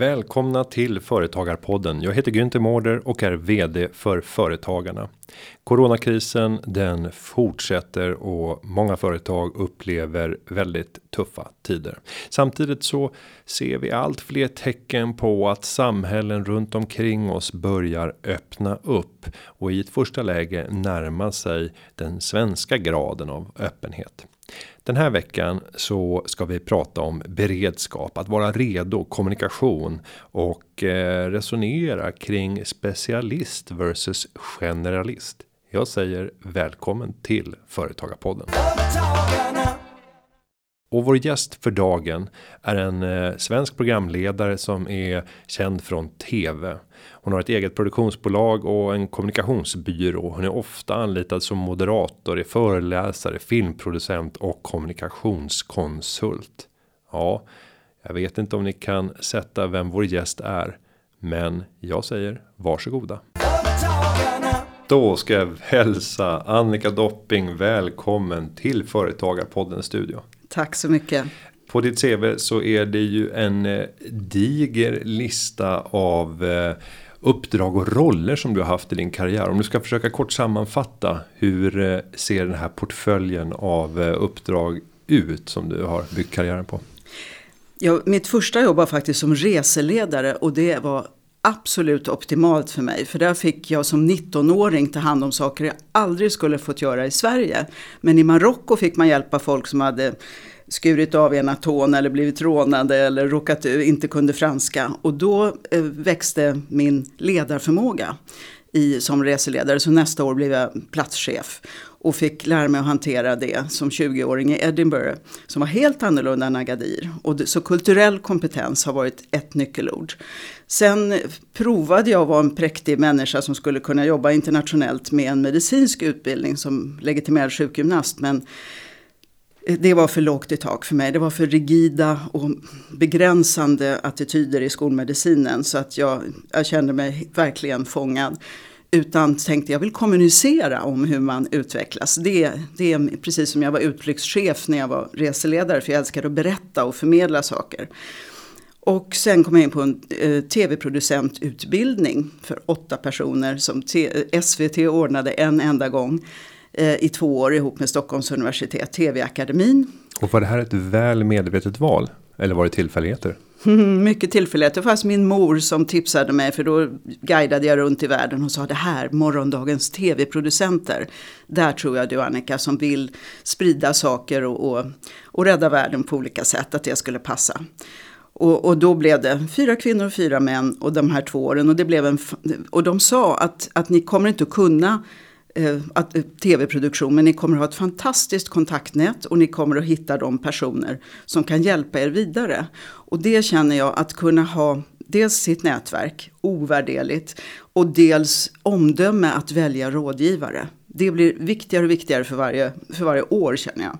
Välkomna till Företagarpodden. Jag heter Günther Mårder och är VD för Företagarna. Coronakrisen den fortsätter och många företag upplever väldigt tuffa tider. Samtidigt så ser vi allt fler tecken på att samhällen runt omkring oss börjar öppna upp och i ett första läge närma sig den svenska graden av öppenhet. Den här veckan så ska vi prata om beredskap, att vara redo, kommunikation och eh, resonera kring specialist versus generalist. Jag säger välkommen till Företagarpodden. Och vår gäst för dagen är en eh, svensk programledare som är känd från tv. Hon har ett eget produktionsbolag och en kommunikationsbyrå. Hon är ofta anlitad som moderator, är föreläsare, filmproducent och kommunikationskonsult. Ja, jag vet inte om ni kan sätta vem vår gäst är, men jag säger varsågoda. Då ska jag hälsa Annika Dopping välkommen till Företagarpodden studio. Tack så mycket. På ditt CV så är det ju en eh, diger lista av eh, uppdrag och roller som du har haft i din karriär. Om du ska försöka kort sammanfatta hur eh, ser den här portföljen av uppdrag ut som du har byggt karriären på? Ja, mitt första jobb var faktiskt som reseledare och det var absolut optimalt för mig. För där fick jag som 19-åring ta hand om saker jag aldrig skulle fått göra i Sverige. Men i Marocko fick man hjälpa folk som hade skurit av ena tån eller blivit rånade eller råkat inte kunde franska. Och då eh, växte min ledarförmåga i, som reseledare. Så nästa år blev jag platschef och fick lära mig att hantera det som 20-åring i Edinburgh. Som var helt annorlunda än Agadir. Och det, så kulturell kompetens har varit ett nyckelord. Sen provade jag att vara en präktig människa som skulle kunna jobba internationellt med en medicinsk utbildning som legitimerad sjukgymnast. Men det var för lågt i tak för mig. Det var för rigida och begränsande attityder i skolmedicinen. Så att jag, jag kände mig verkligen fångad. Utan tänkte jag vill kommunicera om hur man utvecklas. Det, det är precis som jag var utflyktschef när jag var reseledare. För jag älskar att berätta och förmedla saker. Och sen kom jag in på en eh, tv-producentutbildning för åtta personer som SVT eh, ordnade en enda gång eh, i två år ihop med Stockholms universitet, TV-akademin. Och var det här ett väl medvetet val? Eller var det tillfälligheter? Mm, mycket tillfälligheter. det fanns min mor som tipsade mig, för då guidade jag runt i världen och sa det här, morgondagens tv-producenter. Där tror jag du Annika som vill sprida saker och, och, och rädda världen på olika sätt, att det skulle passa. Och, och, då blev det fyra kvinnor och fyra män och de här två åren. Och, det blev en, och de sa att, att ni kommer inte att kunna Eh, eh, tv-produktion men ni kommer att ha ett fantastiskt kontaktnät och ni kommer att hitta de personer som kan hjälpa er vidare. Och det känner jag att kunna ha dels sitt nätverk, ovärderligt, och dels omdöme att välja rådgivare. Det blir viktigare och viktigare för varje, för varje år känner jag.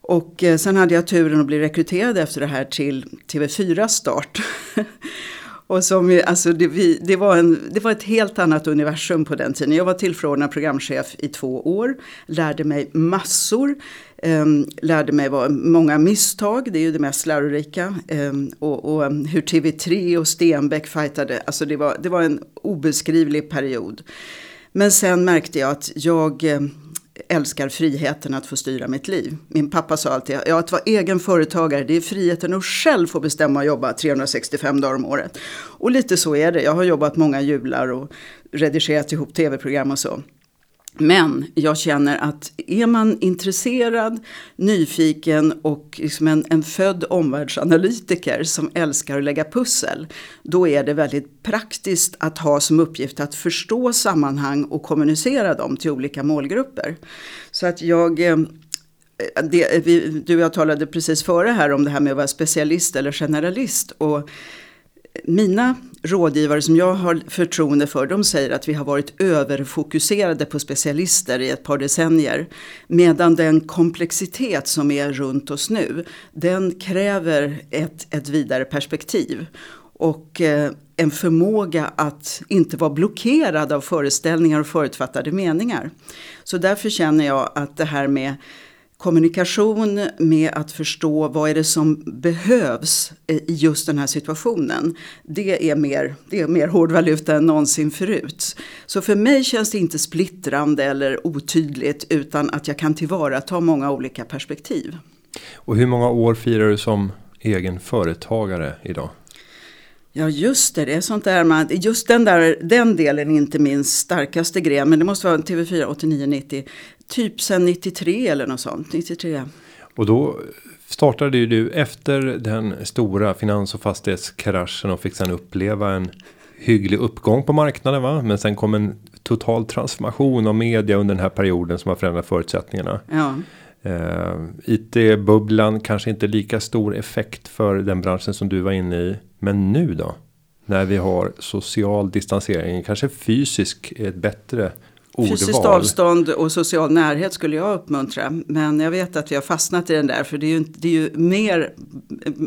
Och eh, sen hade jag turen att bli rekryterad efter det här till TV4 start. och som, alltså det, vi, det, var en, det var ett helt annat universum på den tiden. Jag var tillförordnad programchef i två år, lärde mig massor. Um, lärde mig var många misstag, det är ju det mest lärorika. Um, och, och ehm, hur TV3 och Stenbeck fightade, alltså det var, det var en obeskrivlig period. Men sen märkte jag att jag älskar friheten att få styra mitt liv. Min pappa sa alltid, ja att vara egen företagare det är friheten att själv få bestämma och jobba 365 dagar om året. Och lite så är det, jag har jobbat många jular och redigerat ihop tv-program och så. Men jag känner att är man intresserad, nyfiken och liksom en, en född omvärldsanalytiker som älskar att lägga pussel. Då är det väldigt praktiskt att ha som uppgift att förstå sammanhang och kommunicera dem till olika målgrupper. Så att jag eh, det, vi, du och jag talade precis före här om det här med att vara specialist eller generalist. Och mina rådgivare som jag har förtroende för, de säger att vi har varit överfokuserade på specialister i ett par decennier. Medan den komplexitet som är runt oss nu, den kräver ett, ett vidare perspektiv. Och eh, en förmåga att inte vara blockerad av föreställningar och förutfattade meningar. Så därför känner jag att det här med kommunikation med att förstå vad är det som behövs i just den här situationen. Det är mer, det är mer hårdvaluta än någonsin förut. Så för mig känns det inte splittrande eller otydligt utan att jag kan tillvarata många olika perspektiv. Och hur många år firar du som egen företagare idag? Ja just det, det är sånt där man, just den, där, den delen är inte min starkaste gren. Men det måste vara TV4 89-90. Typ sen 93 eller något sånt. 93. Och då startade ju du efter den stora finans och fastighetskraschen och fick sen uppleva en hygglig uppgång på marknaden va? Men sen kom en total transformation av media under den här perioden som har förändrat förutsättningarna. Ja. Eh, uh, IT-bubblan kanske inte lika stor effekt för den branschen som du var inne i. Men nu då? När vi har social distansering, kanske fysisk är ett bättre ordval. Fysiskt avstånd och social närhet skulle jag uppmuntra. Men jag vet att vi har fastnat i den där. För det är ju, det är ju mer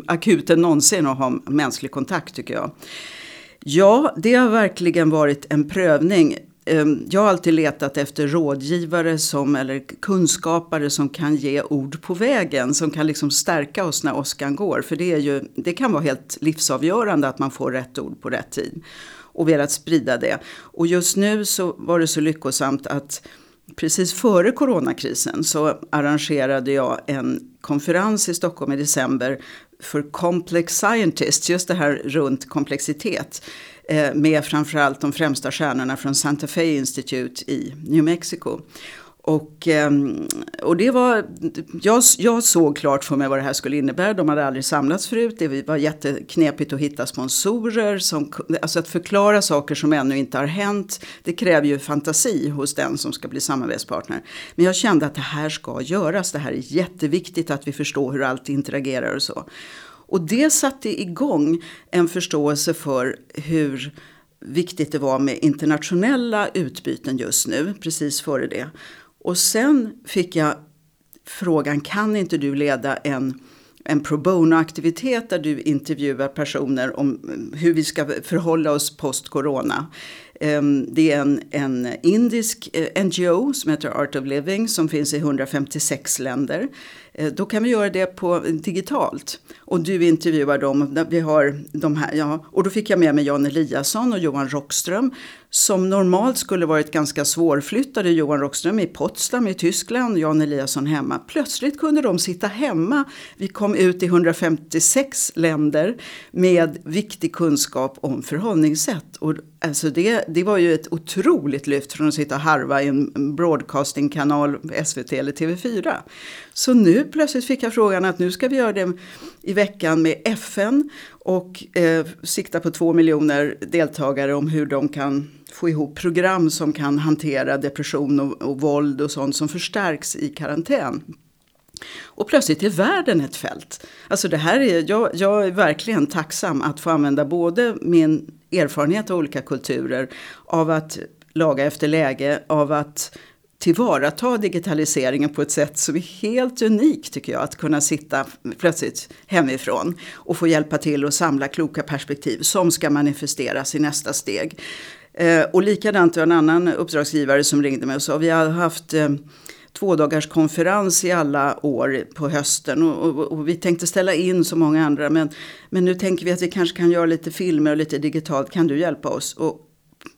akut än någonsin att ha mänsklig kontakt tycker jag. Ja, det har verkligen varit en prövning. Ehm, jag har alltid letat efter rådgivare som, eller kunskapare som kan ge ord på vägen. Som kan liksom stärka oss när åskan går. För det, är ju, det kan vara helt livsavgörande att man får rätt ord på rätt tid. Och velat sprida det. Och just nu så var det så lyckosamt att precis före coronakrisen så arrangerade jag en konferens i Stockholm i december för Complex Scientists, just det här runt komplexitet. Eh, med framförallt de främsta stjärnorna från Santa Fe Institute i New Mexico. Och, ehm, och det var, jag, jag såg klart för mig vad det här skulle innebära. De hade aldrig samlats förut. Det var jätteknepigt att hitta sponsorer. Som, alltså att förklara saker som ännu inte har hänt. Det kräver ju fantasi hos den som ska bli samarbetspartner. Men jag kände att det här ska göras. Det här är jätteviktigt att vi förstår hur allt interagerar och så. Och det satte igång en förståelse för hur viktigt det var med internationella utbyten just nu, precis före det. Och sen fick jag frågan, kan inte du leda en, en pro bono-aktivitet där du intervjuar personer om mm, hur vi ska förhålla oss post-corona? Ehm, det är en, en indisk eh, NGO som heter Art of Living som finns i 156 länder. Eh, då kan vi göra det på eh, digitalt. Och du intervjuar dem. Vi har de här, ja. Och då fick jag med mig Jan Eliasson och Johan Rockström. Som normalt skulle varit ganska svårflyttade. Johan Rockström i Potsdam i Tyskland, Jan Eliasson hemma. Plötsligt kunde de sitta hemma. Vi kom ut i 156 länder med viktig kunskap om förhållningssätt. Och alltså det, det var ju ett otroligt lyft från att sitta och harva i en broadcastingkanal, SVT eller TV4. Så nu plötsligt fick jag frågan att nu ska vi göra det i veckan med FN och eh, sikta på två miljoner deltagare om hur de kan få ihop program som kan hantera depression och, och våld och sånt som förstärks i karantän. Och plötsligt är världen ett fält. Alltså det här är, jag, jag är verkligen tacksam att få använda både min erfarenhet av olika kulturer, av att laga efter läge, av att tillvarata digitaliseringen på ett sätt som är helt unikt tycker jag. Att kunna sitta plötsligt hemifrån och få hjälpa till och samla kloka perspektiv som ska manifesteras i nästa steg. Eh, och likadant var en annan uppdragsgivare som ringde mig och sa vi har haft eh, tvådagarskonferens i alla år på hösten och, och, och, vi tänkte ställa in så många andra men, men nu tänker vi att vi kanske kan göra lite filmer och lite digitalt, kan du hjälpa oss? Och,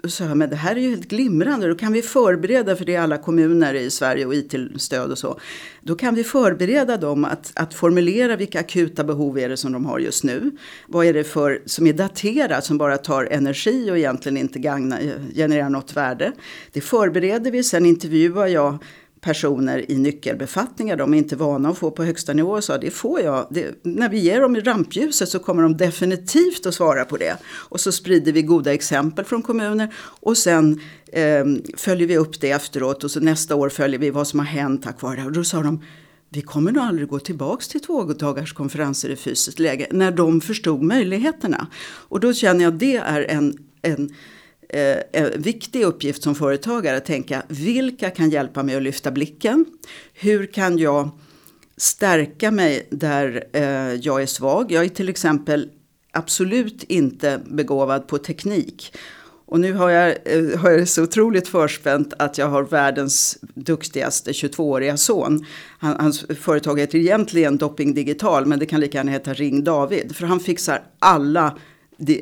sa jag, men det här är ju helt glimrande, då kan vi förbereda, för det är alla kommuner i Sverige och IT-stöd och så. Då kan vi förbereda dem att, att formulera vilka akuta behov är det som de har just nu. Vad är det för som är daterat, som bara tar energi och egentligen inte gagna, genererar något värde. Det förbereder vi, sen intervjuar jag personer i nyckelbefattningar. De är inte vana att få på högsta nivå. Och sa det får jag. Det, när vi ger dem i rampljuset så kommer de definitivt att svara på det. Och så sprider vi goda exempel från kommuner. Och sen eh, följer vi upp det efteråt. Och så nästa år följer vi vad som har hänt tack vare det. Och då sa de vi kommer nog aldrig gå tillbaks till tvådagarskonferenser i fysiskt läge. När de förstod möjligheterna. Och då känner jag att det är en, en Eh, en viktig uppgift som företagare att tänka vilka kan hjälpa mig att lyfta blicken? Hur kan jag stärka mig där eh, jag är svag? Jag är till exempel absolut inte begåvad på teknik. Och nu har jag, eh, har jag så otroligt förspänt att jag har världens duktigaste 22-åriga son. Han, hans företag heter egentligen Dopping Digital men det kan lika gärna heta Ring David. För han fixar alla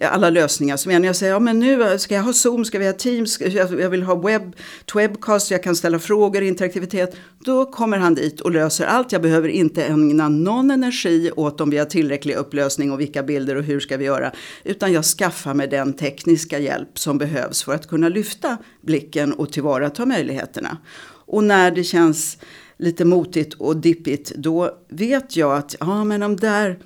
alla lösningar. Så när jag säger, ja men nu ska jag ha Zoom, ska vi ha Teams, jag vill ha webb, webcast, jag kan ställa frågor, interaktivitet. Då kommer han dit och löser allt. Jag behöver inte ägna någon energi åt om vi har tillräcklig upplösning och vilka bilder och hur ska vi göra. Utan jag skaffar mig den tekniska hjälp som behövs för att kunna lyfta blicken och tillvarata möjligheterna. Och när det känns lite motigt och dippigt, då vet jag att, ja men de där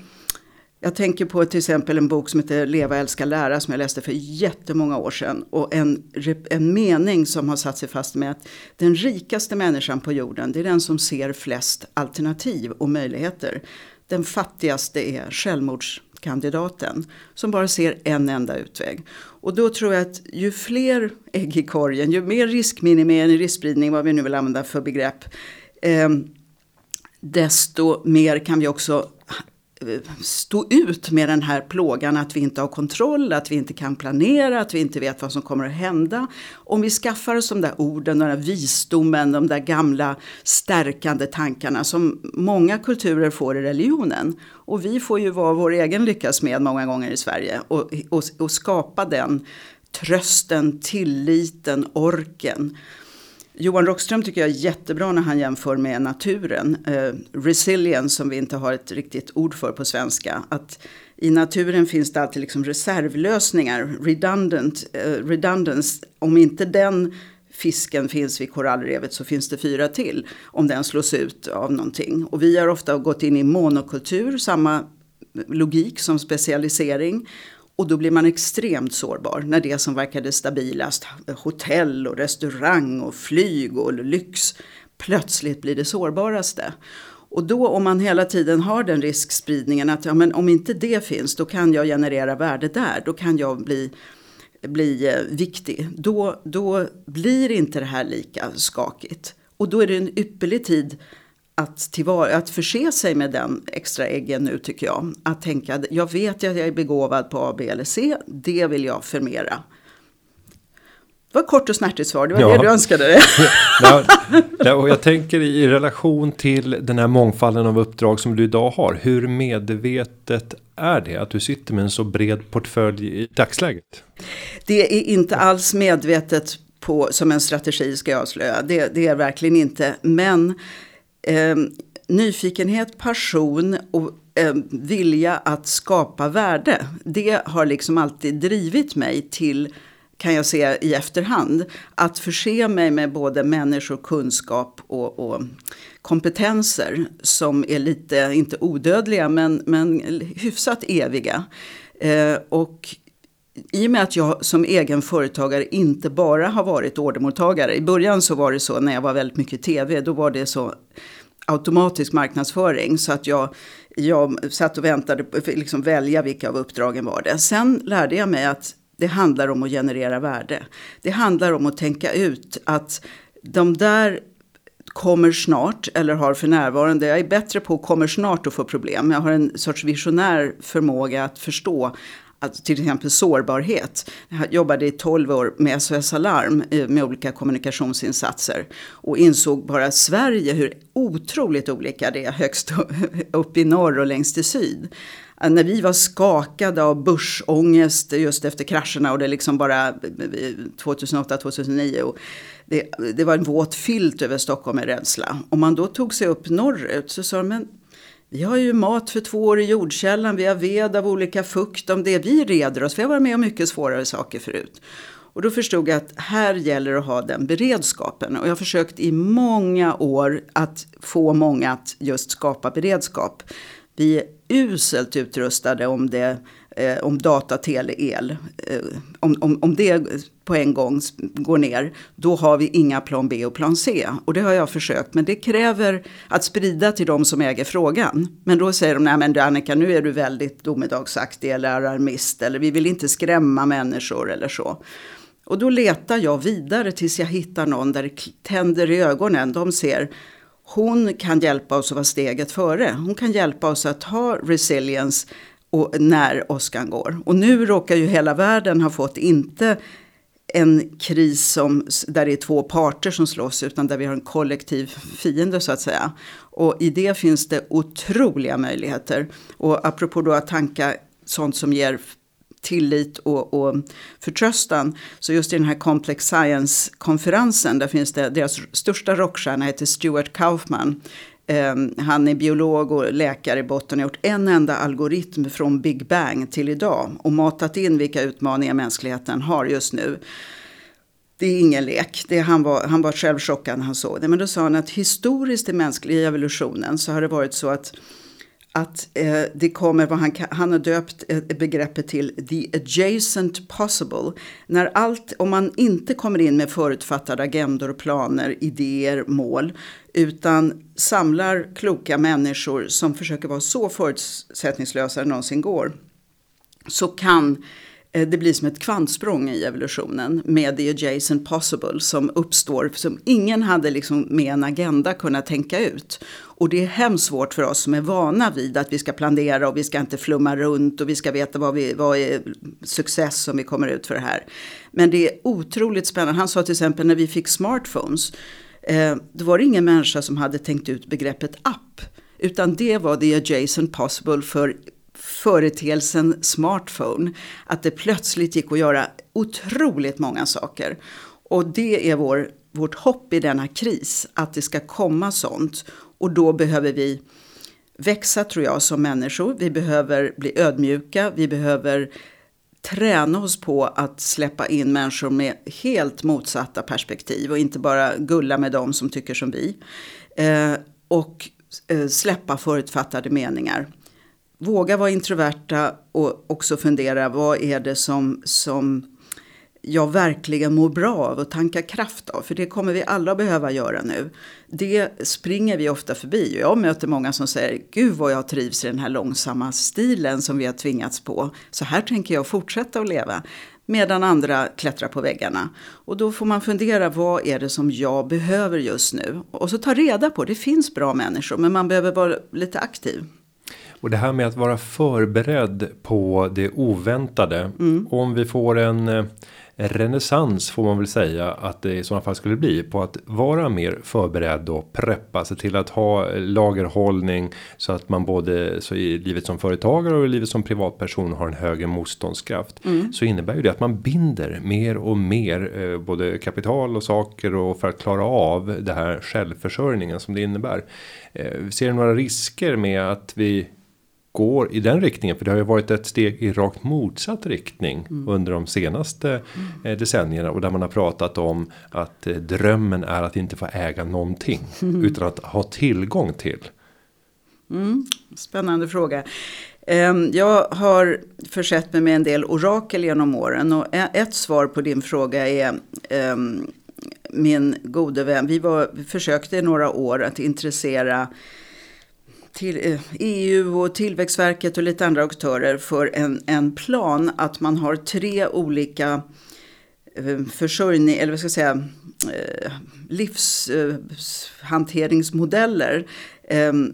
jag tänker på till exempel en bok som heter Leva, älska, lära som jag läste för jättemånga år sedan. Och en, en mening som har satt sig fast med att den rikaste människan på jorden det är den som ser flest alternativ och möjligheter. Den fattigaste är självmordskandidaten som bara ser en enda utväg. Och då tror jag att ju fler ägg i korgen, ju mer riskminimering, riskspridning, vad vi nu vill använda för begrepp, eh, desto mer kan vi också stå ut med den här plågan att vi inte har kontroll, att vi inte kan planera, att vi inte vet vad som kommer att hända. Om vi skaffar oss de där orden, den där visdomen, de där gamla stärkande tankarna som många kulturer får i religionen. Och vi får ju vara vår egen lyckas med många gånger i Sverige och, och, och skapa den trösten, tilliten, orken Johan Rockström tycker jag är jättebra när han jämför med naturen. Eh, resilience som vi inte har ett riktigt ord för på svenska. Att i naturen finns det alltid liksom reservlösningar, redundant, eh, redundance. Om inte den fisken finns vid korallrevet så finns det fyra till om den slås ut av någonting. Och vi har ofta gått in i monokultur, samma logik som specialisering. Och då blir man extremt sårbar när det som verkade stabilast, hotell och restaurang och flyg och lyx, plötsligt blir det sårbaraste. Och då om man hela tiden har den riskspridningen att ja, men om inte det finns då kan jag generera värde där, då kan jag bli, bli eh, viktig. Då, då blir inte det här lika skakigt. Och då är det en ypperlig tid att, tillvara, att förse sig med den extra äggen nu tycker jag. Att tänka, jag vet att jag är begåvad på A, B eller C, det vill jag förmera. Det var kort och snärtigt svar, det var ja. det du önskade dig. ja, och jag tänker i relation till den här mångfalden av uppdrag som du idag har. Hur medvetet är det att du sitter med en så bred portfölj i dagsläget? Det är inte alls medvetet på, som en strategi ska jag avslöja. Det, det är verkligen inte. Men eh, nyfikenhet, passion och eh, vilja att skapa värde. Det har liksom alltid drivit mig till kan jag se i efterhand. Att förse mig med både människor, kunskap och, och kompetenser som är lite, inte odödliga, men, men hyfsat eviga. Eh, och i och med att jag som egen företagare inte bara har varit ordermottagare. I början så var det så när jag var väldigt mycket i tv. Då var det så automatisk marknadsföring. Så att jag, jag satt och väntade på att liksom välja vilka av uppdragen var det. Sen lärde jag mig att det handlar om att generera värde. Det handlar om att tänka ut att de där kommer snart eller har för närvarande. Jag är bättre på att kommer snart att få problem. Jag har en sorts visionär förmåga att förstå till exempel sårbarhet. Jag jobbade i 12 år med SOS Alarm eh, med olika kommunikationsinsatser och insåg bara Sverige hur otroligt olika det är högst upp i norr och längst i syd. Eh, när vi var skakade av börsångest just efter krascherna och det liksom bara eh, 2008-2009 det, det var en våt filt över Stockholm med rädsla. Om man då tog sig upp norrut så sa de, men vi har ju mat för två år i jordkällan, vi har ved av olika fukt. Om det vi reder oss, vi har varit med om mycket svårare saker förut. Och då förstod jag att här gäller det att ha den beredskapen. Och jag har försökt i många år att få många att just skapa beredskap. Vi är uselt utrustade om det eh, om data, tele, el. Eh, om, om, om det på en gång går ner, då har vi inga plan B och plan C. Och det har jag försökt, men det kräver att sprida till de som äger frågan. Men då säger de, nej men Annika, nu är du väldigt domedagsaktig eller alarmist, eller vi vill inte skrämma människor eller så. Och då letar jag vidare tills jag hittar någon där det tänder i ögonen. De ser, hon kan hjälpa oss att vara steget före. Hon kan hjälpa oss att ha resilience och när åskan går. Och nu råkar ju hela världen ha fått inte en kris som, där det är två parter som slåss utan där vi har en kollektiv fiende så att säga. Och i det finns det otroliga möjligheter. Och apropå då att tanka sånt som ger tillit och, och förtröstan. Så just i den här Complex Science-konferensen, där finns det, deras största rockstjärna heter Stuart Kaufman. Ehm, han är biolog och läkare i botten och har gjort en enda algoritm från Big Bang till idag och matat in vilka utmaningar mänskligheten har just nu. Det är ingen lek. Det, han, var, han var själv chockad när han såg det. Men då sa han att historiskt i mänskliga evolutionen så har det varit så att att eh, det kommer vad han, han har döpt eh, begreppet till the adjacent possible. När allt, om man inte kommer in med förutfattade agendor, planer, idéer, mål utan samlar kloka människor som försöker vara så förutsättningslösa det någonsin går så kan Eh, det blir som ett kvantsprång i evolutionen med the adjacent possible som uppstår som ingen hade liksom med en agenda kunnat tänka ut. Och det är hemskt svårt för oss som är vana vid att vi ska planera och vi ska inte flumma runt och vi ska veta vad, vi, vad är success om vi kommer ut för det här. Men det är otroligt spännande. Han sa till exempel när vi fick smartphones, eh, då var det ingen människa som hade tänkt ut begreppet app. Utan det var the adjacent possible för företeelsen smartphone. Att det plötsligt gick att göra otroligt många saker. Och det är vår, vårt hopp i denna kris, att det ska komma sånt. Och då behöver vi växa tror jag som människor. Vi behöver bli ödmjuka, vi behöver träna oss på att släppa in människor med helt motsatta perspektiv och inte bara gulla med dem som tycker som vi. Eh, och eh, släppa förutfattade meningar våga vara introverta och också fundera vad är det som, som jag verkligen mår bra av och tankar kraft av. För det kommer vi alla behöva göra nu. Det springer vi ofta förbi. Jag möter många som säger, gud vad jag trivs i den här långsamma stilen som vi har tvingats på. Så här tänker jag fortsätta att leva. Medan andra klättrar på väggarna. Och då får man fundera, vad är det som jag behöver just nu? Och så ta reda på, det finns bra människor men man behöver vara lite aktiv. Och det här med att vara förberedd på det oväntade. Mm. Om vi får en eh, renässans får man väl säga att det i sådana fall skulle bli på att vara mer förberedd och preppa sig till att ha lagerhållning så att man både så i livet som företagare och i livet som privatperson har en högre motståndskraft mm. så innebär ju det att man binder mer och mer eh, både kapital och saker och för att klara av det här självförsörjningen som det innebär. Eh, ser du några risker med att vi går i den riktningen. För det har ju varit ett steg i rakt motsatt riktning mm. under de senaste mm. decennierna. Och där man har pratat om att eh, drömmen är att inte få äga någonting. Mm. Utan att ha tillgång till. Mm. Spännande fråga. Ehm, jag har försett mig med en del orakel genom åren. Och ett svar på din fråga är ehm, min gode vän. Vi, var, försökte i några år att intressera till eh, EU och Tillväxtverket och lite andra aktörer för en, en plan att man har tre olika eh, försörjning, eller vad ska jag säga, eh, livshanteringsmodeller ehm,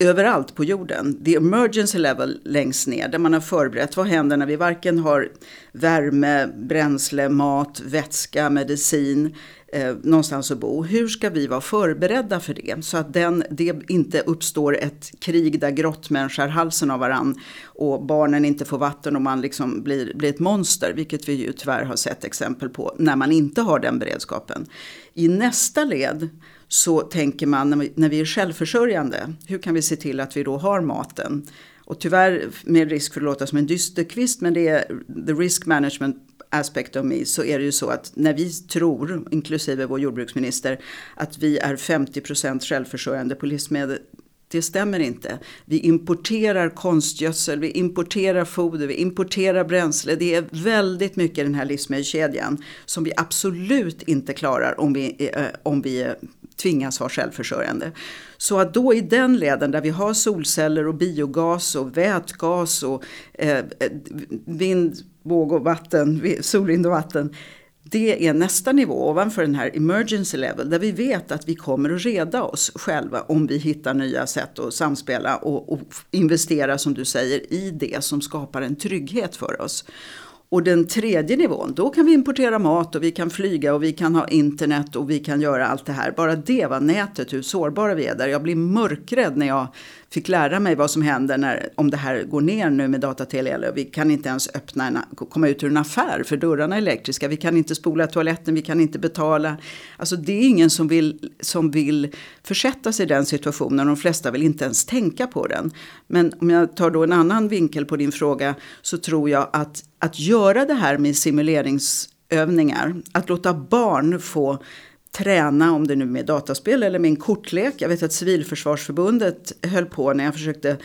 överallt på jorden. The emergency level längst ner där man har förberett vad händer när vi varken har värme, bränsle, mat, vätska, medicin, eh, någonstans att bo. Hur ska vi vara förberedda för det? Så att den, det inte uppstår ett krig där grottmän skär halsen av varann och barnen inte får vatten och man liksom blir, blir ett monster. Vilket vi ju tyvärr har sett exempel på när man inte har den beredskapen. I nästa led så tänker man när vi, när vi är självförsörjande, hur kan vi se till att vi då har maten? Och tyvärr med risk för att låta som en dysterkvist, men det är the risk management aspect of me så är det ju så att när vi tror, inklusive vår jordbruksminister, att vi är 50% självförsörjande på livsmedel. Det stämmer inte. Vi importerar konstgödsel, vi importerar foder, vi importerar bränsle. Det är väldigt mycket i den här livsmedelskedjan som vi absolut inte klarar om vi, eh, om vi tvingas vara självförsörjande. Så att då i den leden där vi har solceller och biogas och vätgas och eh, vind, våg och vatten, solvind och vatten. Det är nästa nivå ovanför den här emergency level där vi vet att vi kommer att reda oss själva om vi hittar nya sätt att samspela och, och investera som du säger i det som skapar en trygghet för oss. Och den tredje nivån, då kan vi importera mat och vi kan flyga och vi kan ha internet och vi kan göra allt det här. Bara det var nätet, hur sårbara vi är där. Jag blir mörkrädd när jag fick lära mig vad som händer när, om det här går ner nu med datatele. Vi kan inte ens öppna en, komma ut ur en affär för dörrarna är elektriska. Vi kan inte spola toaletten, vi kan inte betala. Alltså det är ingen som vill, som vill försätta sig i den situationen. De flesta vill inte ens tänka på den. Men om jag tar då en annan vinkel på din fråga så tror jag att att göra det här med simuleringsövningar, att låta barn få träna, om det nu är med dataspel eller med en kortlek. Jag vet att Civilförsvarsförbundet höll på när jag försökte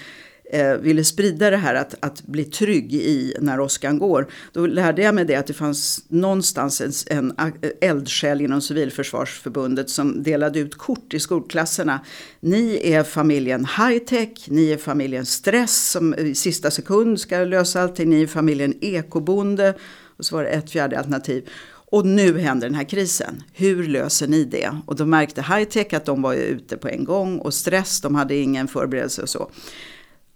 eh, ville sprida det här att, att bli trygg i när åskan går. Då lärde jag mig det att det fanns någonstans en, en eldsjäl inom Civilförsvarsförbundet som delade ut kort i skolklasserna. Ni är familjen high-tech, ni är familjen stress som i sista sekund ska lösa allting, ni är familjen ekobonde och så var det ett fjärde alternativ. Och nu händer den här krisen. Hur löser ni det? Och då märkte high-tech att de var ute på en gång och stress, de hade ingen förberedelse och så.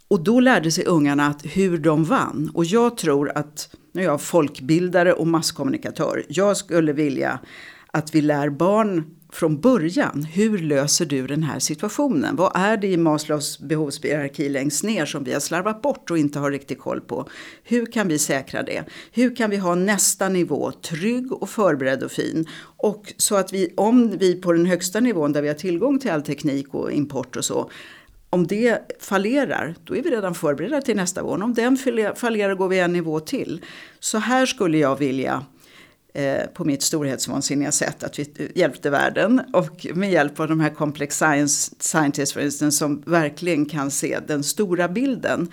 Och då lärde sig ungarna att hur de vann. Och jag tror att, nu är jag folkbildare och masskommunikatör, jag skulle vilja att vi lär barn från början. Hur löser du den här situationen? Vad är det i Maslows behovshierarki längst ner som vi har slarvat bort och inte har riktigt koll på? Hur kan vi säkra det? Hur kan vi ha nästa nivå trygg och förberedd och fin? Och så att vi, om vi på den högsta nivån där vi har tillgång till all teknik och import och så, om det fallerar, då är vi redan förberedda till nästa vår. Om den fallerar går vi en nivå till. Så här skulle jag vilja Eh, på mitt storhetsvansinniga sätt att vi hjälpte världen och med hjälp av de här complex science scientists för instance som verkligen kan se den stora bilden.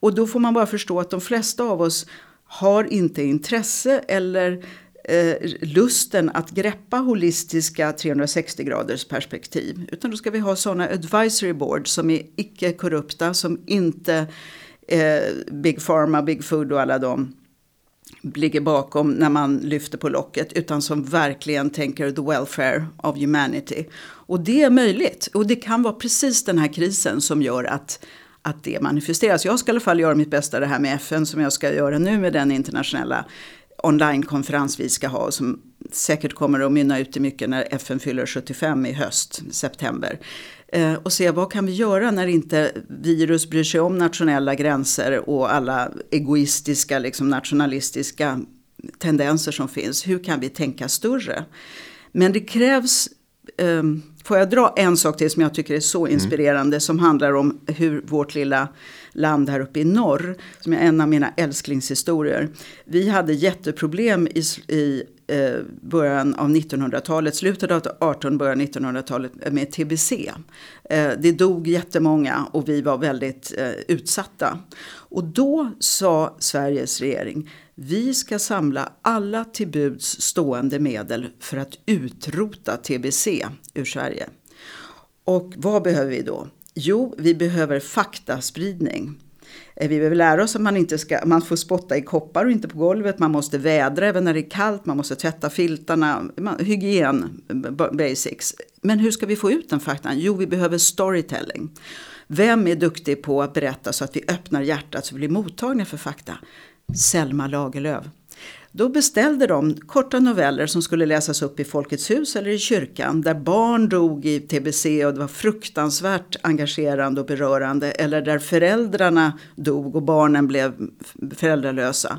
Och då får man bara förstå att de flesta av oss har inte intresse eller eh, lusten att greppa holistiska 360 graders perspektiv. Utan då ska vi ha sådana advisory boards som är icke korrupta, som inte eh, Big Pharma, Big Food och alla de ligger bakom när man lyfter på locket utan som verkligen tänker the welfare of humanity. Och det är möjligt och det kan vara precis den här krisen som gör att att det manifesteras. Jag ska i alla fall göra mitt bästa det här med FN som jag ska göra nu med den internationella onlinekonferens vi ska ha som säkert kommer att mynna ut i mycket när FN fyller 75 i höst, september. Eh, och se vad kan vi göra när inte virus bryr sig om nationella gränser och alla egoistiska, liksom nationalistiska tendenser som finns. Hur kan vi tänka större? Men det krävs eh, Får jag dra en sak till som jag tycker är så mm. inspirerande mm. som handlar om hur vårt lilla land här uppe i norr, som är en av mina älsklingshistorier. Vi hade jätteproblem i, i Eh, början av 1900-talet, slutet av 1800 början av 1900-talet med tbc. Eh, det dog jättemånga och vi var väldigt eh, utsatta. Och då sa Sveriges regering, vi ska samla alla till buds stående medel för att utrota tbc ur Sverige. Och vad behöver vi då? Jo, vi behöver faktaspridning. Eh, vi behöver lära oss att man inte ska, man får spotta i koppar och inte på golvet. Man måste vädra även när det är kallt. Man måste tvätta filtarna. Hygien, basics. Men hur ska vi få ut den faktan? Jo, vi behöver storytelling. Vem är duktig på att berätta så att vi öppnar hjärtat så vi blir mottagna för fakta? Selma Lagerlöf. Då beställde de korta noveller som skulle läsas upp i Folkets hus eller i kyrkan där barn dog i tbc och det var fruktansvärt engagerande och berörande eller där föräldrarna dog och barnen blev föräldralösa.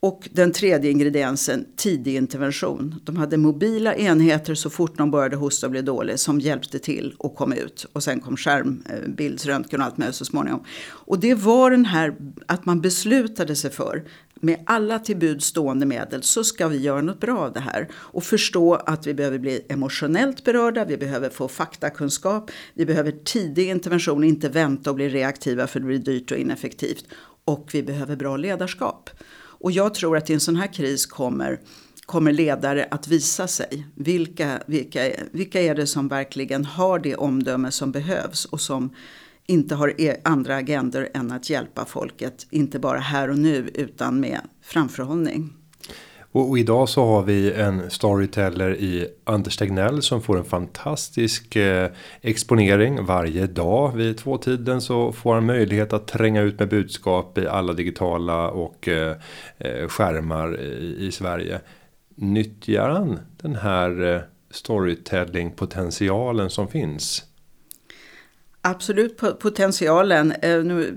Och den tredje ingrediensen, tidig intervention. De hade mobila enheter så fort de började hosta och blev dålig som hjälpte till och kom ut. Och sen kom skärmbildsröntgen och allt möjligt så småningom. Och det var den här att man beslutade sig för med alla till stående medel så ska vi göra något bra av det här. Och förstå att vi behöver bli emotionellt berörda, vi behöver få faktakunskap, vi behöver tidig intervention, inte vänta och bli reaktiva för det blir dyrt och ineffektivt. Och vi behöver bra ledarskap. Och jag tror att i en sån här kris kommer, kommer ledare att visa sig. Vilka, vilka, vilka är det som verkligen har det omdöme som behövs och som inte har e- andra agender än att hjälpa folket, inte bara här och nu utan med framförhållning. Och, och, idag så har vi en storyteller i Anders Tegnell som får en fantastisk eh, exponering varje dag. Vid tvåtiden så får han möjlighet att tränga ut med budskap i alla digitala och eh, eh skärmar i, i, Sverige. Nyttjar han den här eh, storytelling potentialen som finns? Absolut potentialen. Eh, nu,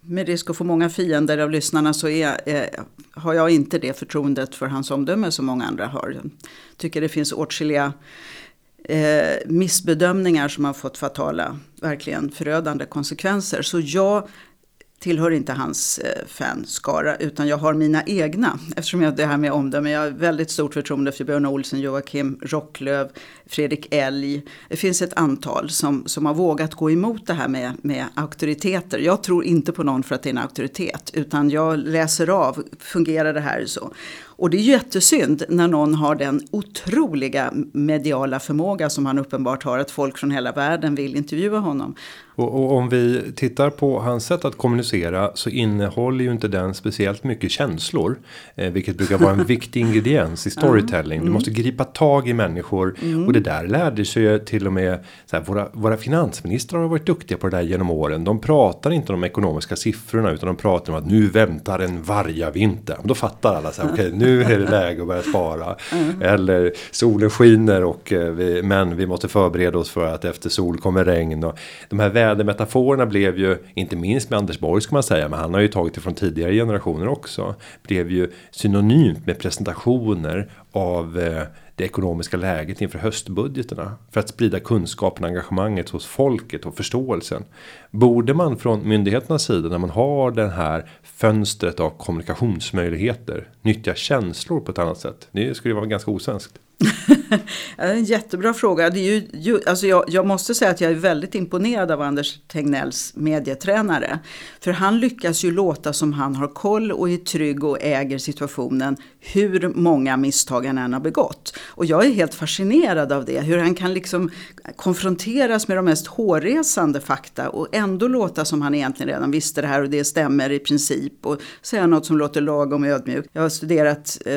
med risk att få många fiender av lyssnarna så är, eh, har jag inte det förtroendet för hans omdöme som många andra har. Jag tycker det finns åtskilliga eh, missbedömningar som har fått fatala, verkligen förödande konsekvenser. Så jag tillhör inte hans eh, fanskara utan jag har mina egna. Eftersom jag det här med omdöme, jag har väldigt stort förtroende för Björn Olsen, Joakim Rocklöv, Fredrik Elg. Det finns ett antal som, som har vågat gå emot det här med, med auktoriteter. Jag tror inte på någon för att det är en auktoritet utan jag läser av, fungerar det här så? Och det är jättesynd när någon har den otroliga mediala förmåga som han uppenbart har, att folk från hela världen vill intervjua honom. Och, och, om vi tittar på hans sätt att kommunicera så innehåller ju inte den speciellt mycket känslor. Eh, vilket brukar vara en viktig ingrediens i storytelling. Mm. Du måste gripa tag i människor. Mm. Och det där lärde sig ju till och med så här, våra, våra finansministrar har varit duktiga på det där genom åren. De pratar inte om de ekonomiska siffrorna utan de pratar om att nu väntar en vargavinter. Då fattar alla så här, okej okay, nu är det läge att börja spara. Mm. Eller solen skiner och eh, vi, men vi måste förbereda oss för att efter sol kommer regn. Och de här vädermetaforerna blev ju, inte minst med Anders Borg ska man säga, men han har ju tagit det från tidigare generationer också. Blev ju synonymt med presentationer av eh, det ekonomiska läget inför höstbudgeterna. För att sprida kunskapen och engagemanget hos folket och förståelsen. Borde man från myndigheternas sida när man har den här fönstret av kommunikationsmöjligheter nyttja känslor på ett annat sätt? Det skulle ju vara ganska osvenskt. en jättebra fråga. Det är ju, alltså jag, jag, måste säga att jag är väldigt imponerad av Anders Tegnells medietränare. För han lyckas ju låta som han har koll och är trygg och äger situationen hur många misstag han än har begått. Och jag är helt fascinerad av det. Hur han kan liksom konfronteras med de mest hårresande fakta och ändå låta som han egentligen redan visste det här och det stämmer i princip. Och säga något som låter lagom ödmjukt. Jag har studerat eh,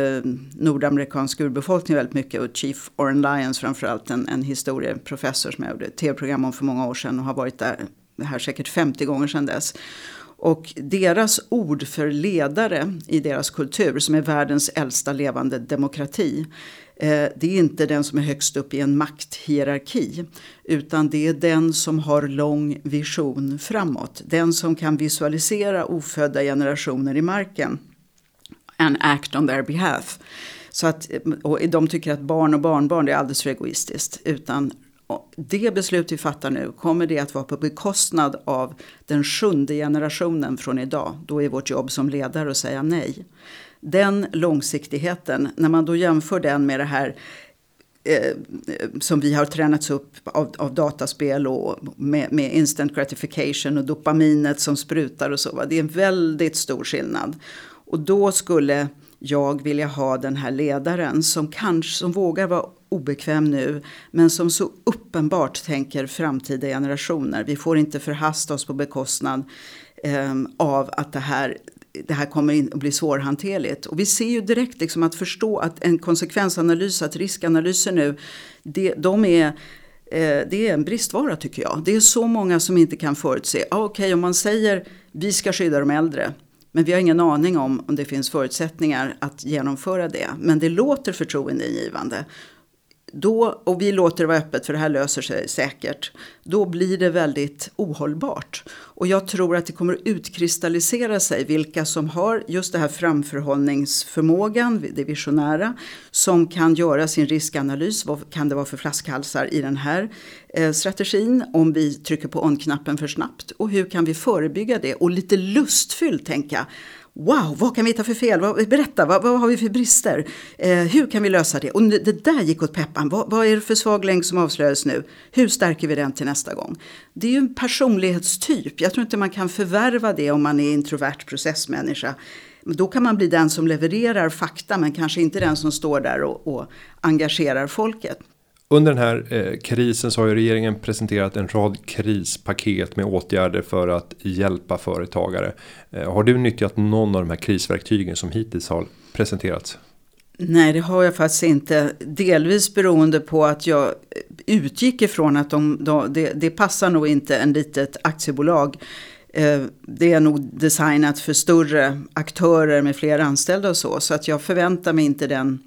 nordamerikansk urbefolkning väldigt mycket mycket och Chief Oren Lyons framförallt en, en historieprofessor som jag gjorde ett tv-program om för många år sedan och har varit där här säkert 50 gånger sedan dess. Och deras ord för ledare i deras kultur som är världens äldsta levande demokrati. Eh, det är inte den som är högst upp i en makthierarki. Utan det är den som har lång vision framåt. Den som kan visualisera ofödda generationer i marken. And act on their behalf. Så att, och de tycker att barn och barnbarn är alldeles för egoistiskt. Utan det beslut vi fattar nu, kommer det att vara på bekostnad av den sjunde generationen från idag? Då är vårt jobb som ledare att säga nej. Den långsiktigheten, när man då jämför den med det här eh, som vi har tränats upp av, av dataspel och med, med, instant gratification och dopaminet som sprutar och så. Va? Det är en väldigt stor skillnad. Och då skulle jag vilja ha den här ledaren som kanske som vågar vara obekväm nu men som så uppenbart tänker framtida generationer. Vi får inte förhasta oss på bekostnad eh, av att det här det här kommer att bli svårhanterligt. Och vi ser ju direkt liksom att förstå att en konsekvensanalys, att riskanalyser nu, det, de är eh, det är en bristvara tycker jag. Det är så många som inte kan förutse. Ah, Okej, okay, om man säger vi ska skydda de äldre. Men vi har ingen aning om om det finns förutsättningar att genomföra det. Men det låter förtroendeingivande. Då, och vi låter det vara öppet för det här löser sig säkert. Då blir det väldigt ohållbart. Och jag tror att det kommer att utkristallisera sig vilka som har just det här framförhållningsförmågan, det visionära, som kan göra sin riskanalys. Vad kan det vara för flaskhalsar i den här eh, strategin om vi trycker på on-knappen för snabbt? Och hur kan vi förebygga det? Och lite lustfyllt tänka, Wow, vad kan vi ta för fel? Berätta, vad, vad har vi för brister? Eh, hur kan vi lösa det? Och det där gick åt peppan. Vad, vad är det för svag länk som avslöjades nu? Hur stärker vi den till nästa gång? Det är ju en personlighetstyp. Jag tror inte man kan förvärva det om man är introvert processmänniska. Då kan man bli den som levererar fakta men kanske inte den som står där och, och engagerar folket. Under den här eh, krisen så har ju regeringen presenterat en rad krispaket med åtgärder för att hjälpa företagare. Eh, har du nyttjat någon av de här krisverktygen som hittills har presenterats? Nej, det har jag faktiskt inte. Delvis beroende på att jag utgick ifrån att de, de, det, det passar nog inte en litet aktiebolag. Eh, det är nog designat för större aktörer med fler anställda och så. Så att jag förväntar mig inte den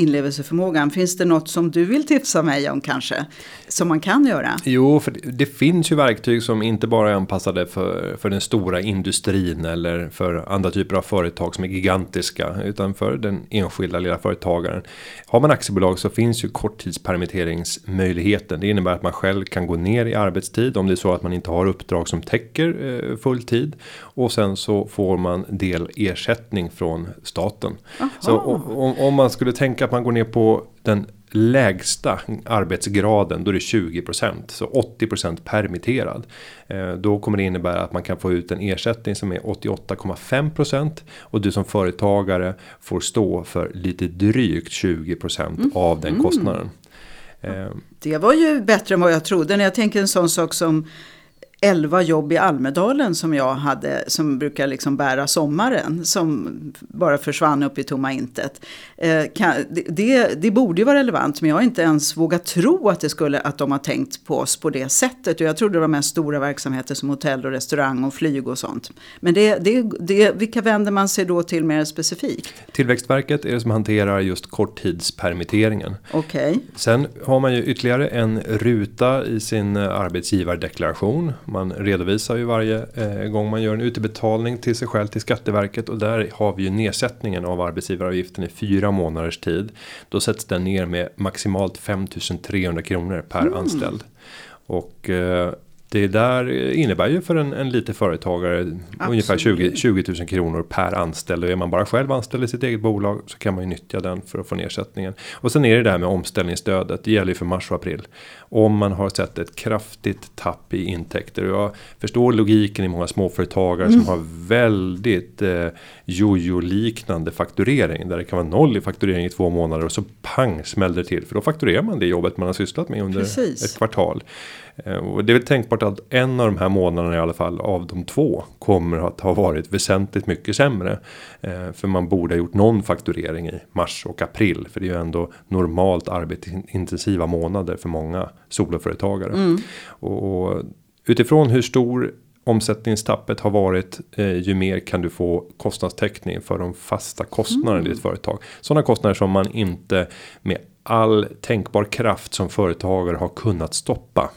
inlevelseförmågan. Finns det något som du vill tipsa mig om kanske? Som man kan göra? Jo, för det, finns ju verktyg som inte bara är anpassade för, för den stora industrin eller för andra typer av företag som är gigantiska. Utan för den enskilda lilla företagaren. Har man aktiebolag så finns ju korttidspermitteringsmöjligheten. Det innebär att man själv kan gå ner i arbetstid om det är så att man inte har uppdrag som täcker eh, full tid. Och sen så får man del ersättning från staten. Aha. Så om, om man skulle tänka att man går ner på den lägsta arbetsgraden då är det 20% så 80% permitterad. Eh, då kommer det innebära att man kan få ut en ersättning som är 88,5% och du som företagare får stå för lite drygt 20% mm. av den kostnaden. Mm. Det var ju bättre än vad jag trodde när jag tänker en sån sak som 11 jobb i Almedalen som jag hade som brukar liksom bära sommaren som bara försvann upp i tomma intet. Eh, kan, det, det, borde ju vara relevant men jag har inte ens vågat tro att, det skulle, att de har tänkt på oss på det sättet. Och jag trodde det var mest stora verksamheter som hotell och restaurang och flyg och sånt. Men det, det, det, vilka vänder man sig då till mer specifikt? Tillväxtverket är det som hanterar just korttidspermitteringen. Okej. Okay. Sen har man ju ytterligare en ruta i sin arbetsgivardeklaration man redovisar ju varje eh, gång man gör en utbetalning till sig själv till Skatteverket och där har vi ju nedsättningen av arbetsgivaravgiften i fyra månaders tid. Då sätts den ner med maximalt 5300 kronor per mm. anställd. Och eh, det där innebär ju för en, en liten företagare Absolut. ungefär 20, 20 000 kronor per anställd. Och är man bara själv anställd i sitt eget bolag så kan man ju nyttja den för att få nedsättningen. Och sen är det där med omställningsstödet. Det gäller ju för mars och april. Om man har sett ett kraftigt tapp i intäkter. Och jag förstår logiken i många småföretagare mm. som har väldigt eh, jojo-liknande fakturering. Där det kan vara noll i fakturering i två månader och så pang smäller det till. För då fakturerar man det jobbet man har sysslat med under Precis. ett kvartal. Eh, och det är väl tänkbart att en av de här månaderna i alla fall av de två kommer att ha varit väsentligt mycket sämre. Eh, för man borde ha gjort någon fakturering i mars och april. För det är ju ändå normalt arbetsintensiva månader för många soloföretagare. Mm. Och, utifrån hur stor omsättningstappet har varit eh, ju mer kan du få kostnadstäckning för de fasta kostnaderna mm. i ditt företag. Sådana kostnader som man inte med all tänkbar kraft som företagare har kunnat stoppa.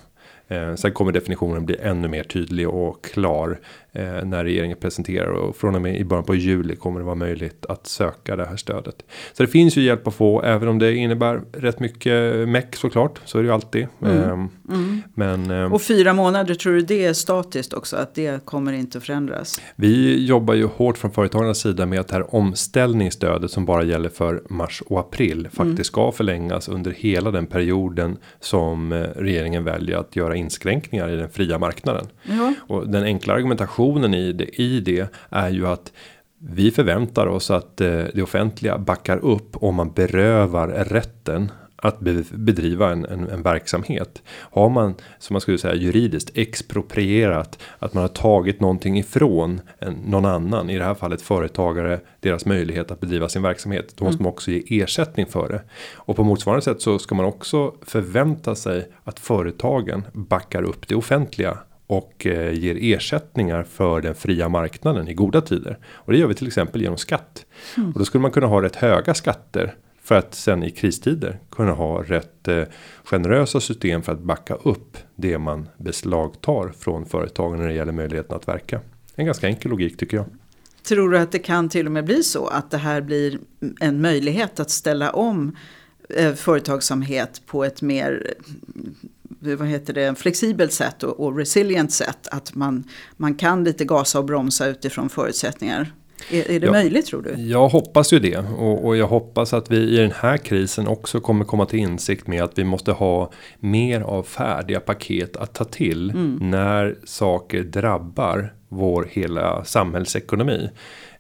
Eh, sen kommer definitionen bli ännu mer tydlig och klar eh, när regeringen presenterar och från och med i början på juli kommer det vara möjligt att söka det här stödet. Så det finns ju hjälp att få även om det innebär rätt mycket meck såklart så är det ju alltid. Mm. Eh, mm. Men, eh, och fyra månader tror du det är statiskt också att det kommer inte att förändras? Vi jobbar ju hårt från företagarnas sida med att det här omställningsstödet som bara gäller för mars och april faktiskt mm. ska förlängas under hela den perioden som eh, regeringen väljer att göra inskränkningar i den fria marknaden. Ja. Och den enkla argumentationen i det, i det är ju att vi förväntar oss att eh, det offentliga backar upp om man berövar rätten att bedriva en, en, en, verksamhet. Har man som man skulle säga juridiskt exproprierat att man har tagit någonting ifrån en, någon annan i det här fallet företagare deras möjlighet att bedriva sin verksamhet. Då måste mm. man också ge ersättning för det och på motsvarande sätt så ska man också förvänta sig att företagen backar upp det offentliga och eh, ger ersättningar för den fria marknaden i goda tider och det gör vi till exempel genom skatt mm. och då skulle man kunna ha rätt höga skatter för att sen i kristider kunna ha rätt eh, generösa system för att backa upp det man beslagtar från företagen när det gäller möjligheten att verka. En ganska enkel logik tycker jag. Tror du att det kan till och med bli så att det här blir en möjlighet att ställa om eh, företagsamhet på ett mer vad heter det, flexibelt sätt och, och resilient sätt. Att man, man kan lite gasa och bromsa utifrån förutsättningar. Är, är det ja, möjligt tror du? Jag hoppas ju det och, och, jag hoppas att vi i den här krisen också kommer komma till insikt med att vi måste ha mer av färdiga paket att ta till mm. när saker drabbar vår hela samhällsekonomi.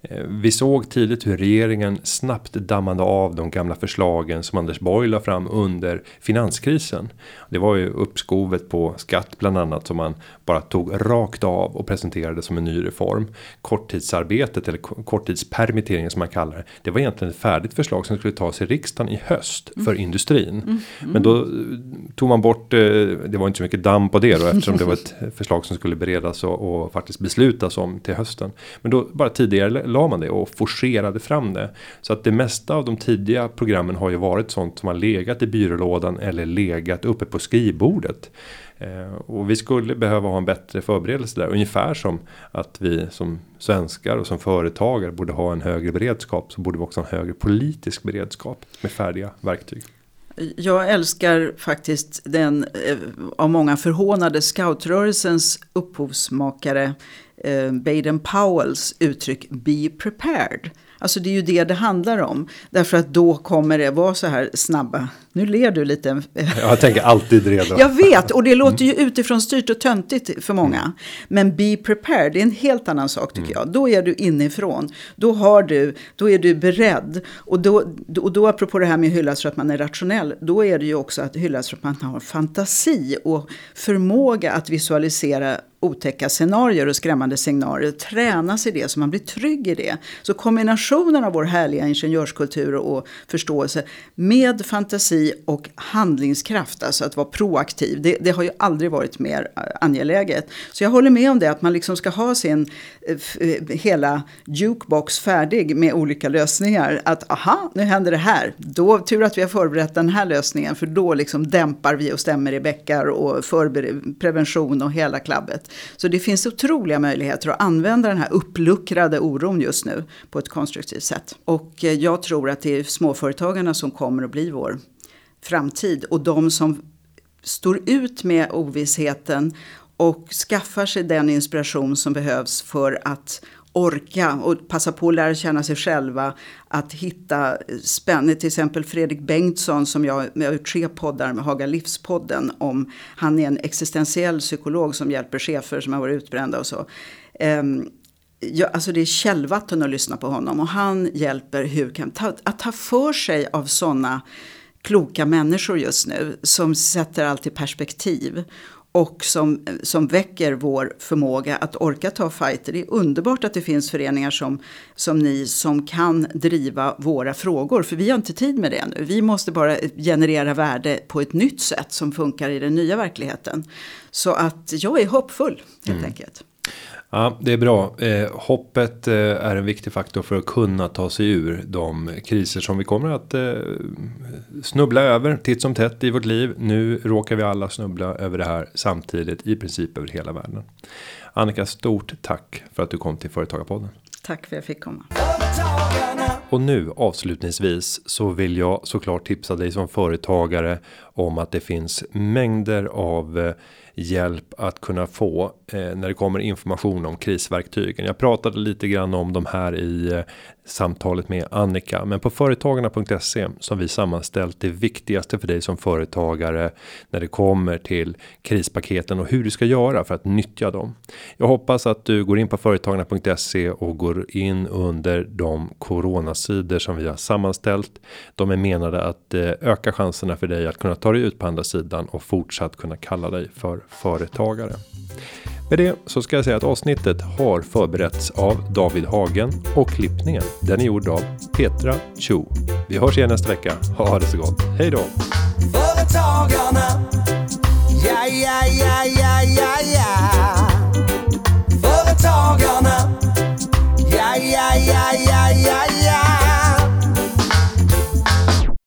Eh, vi såg tidigt hur regeringen snabbt dammade av de gamla förslagen som Anders Borg la fram under finanskrisen. Det var ju uppskovet på skatt bland annat som man bara tog rakt av och presenterade som en ny reform. Korttidsarbetet eller korttidspermitteringen som man kallar det. Det var egentligen ett färdigt förslag som skulle tas i riksdagen i höst för mm. industrin. Mm. Mm. Men då eh, tog man bort, eh, det var inte så mycket damm på det då eftersom det var ett förslag som skulle beredas och, och faktiskt beslutas om till hösten. Men då bara tidigare la man det och forcerade fram det. Så att det mesta av de tidiga programmen har ju varit sånt som har legat i byrålådan eller legat uppe på skrivbordet. Eh, och vi skulle behöva ha en bättre förberedelse där. Ungefär som att vi som svenskar och som företagare borde ha en högre beredskap. Så borde vi också ha en högre politisk beredskap med färdiga verktyg. Jag älskar faktiskt den eh, av många förhånade scoutrörelsens upphovsmakare eh, Baden Powells uttryck Be prepared. Alltså det är ju det det handlar om. Därför att då kommer det vara så här snabba. Nu ler du lite. Jag tänker alltid redo. Jag vet, och det låter ju utifrån styrt och töntigt för många. Mm. Men be prepared, det är en helt annan sak tycker mm. jag. Då är du inifrån. Då, har du, då är du beredd. Och då, och då apropå det här med hyllas för att man är rationell. Då är det ju också att hyllas för att man har fantasi och förmåga att visualisera otäcka scenarier och skrämmande scenarier. Tränas i det så man blir trygg i det. Så kombinationen av vår härliga ingenjörskultur och förståelse med fantasi och handlingskraft, alltså att vara proaktiv, det, det har ju aldrig varit mer eh, angeläget. Så jag håller med om det, att man liksom ska ha sin eh, eh, hela jukebox färdig med olika lösningar. Att aha, nu händer det här. Då tur att vi har förberett den här lösningen, för då liksom dämpar vi och stämmer i bäckar och förbereder prevention och hela klabbet. Så det finns otroliga möjligheter att använda den här uppluckrade oron just nu på ett konstruktivt sätt. Och eh, jag tror att det är småföretagarna som kommer att bli vår framtid och de som står ut med ovissheten och skaffar sig den inspiration som behövs för att orka och passa på att lära känna sig själva. Att hitta spännande, till exempel Fredrik Bengtsson som jag, jag har gjort tre poddar med Haga Livspodden om. Han är en existentiell psykolog som hjälper chefer som har varit utbrända och så. Um, Ja, alltså det är källvatten att lyssna på honom och han hjälper hur kan, ta, att ta för sig av sådana kloka människor just nu som sätter allt i perspektiv och som, som väcker vår förmåga att orka ta fighter. Det är underbart att det finns föreningar som, som ni som kan driva våra frågor. För vi har inte tid med det nu. Vi måste bara generera värde på ett nytt sätt som funkar i den nya verkligheten. Så att jag är hoppfull helt mm. enkelt. Ja, det är bra. Eh, hoppet eh, är en viktig faktor för att kunna ta sig ur de kriser som vi kommer att eh, snubbla över titt som tätt i vårt liv. Nu råkar vi alla snubbla över det här samtidigt i princip över hela världen. Annika, stort tack för att du kom till Företagarpodden. Tack för att jag fick komma. Och nu avslutningsvis så vill jag såklart tipsa dig som företagare om att det finns mängder av eh, hjälp att kunna få Eh, när det kommer information om krisverktygen. Jag pratade lite grann om de här i eh, samtalet med Annika, men på företagarna.se som vi sammanställt det viktigaste för dig som företagare när det kommer till krispaketen och hur du ska göra för att nyttja dem. Jag hoppas att du går in på företagarna.se och går in under de coronasidor som vi har sammanställt. De är menade att eh, öka chanserna för dig att kunna ta dig ut på andra sidan och fortsatt kunna kalla dig för företagare. Med det så ska jag säga att avsnittet har förberetts av David Hagen och klippningen den är gjord av Petra Cho. Vi hörs igen nästa vecka. Ha det så gott. Hej då! Företagarna Ja, ja, ja, ja, ja, ja Företagarna Ja, ja, ja, ja, ja, ja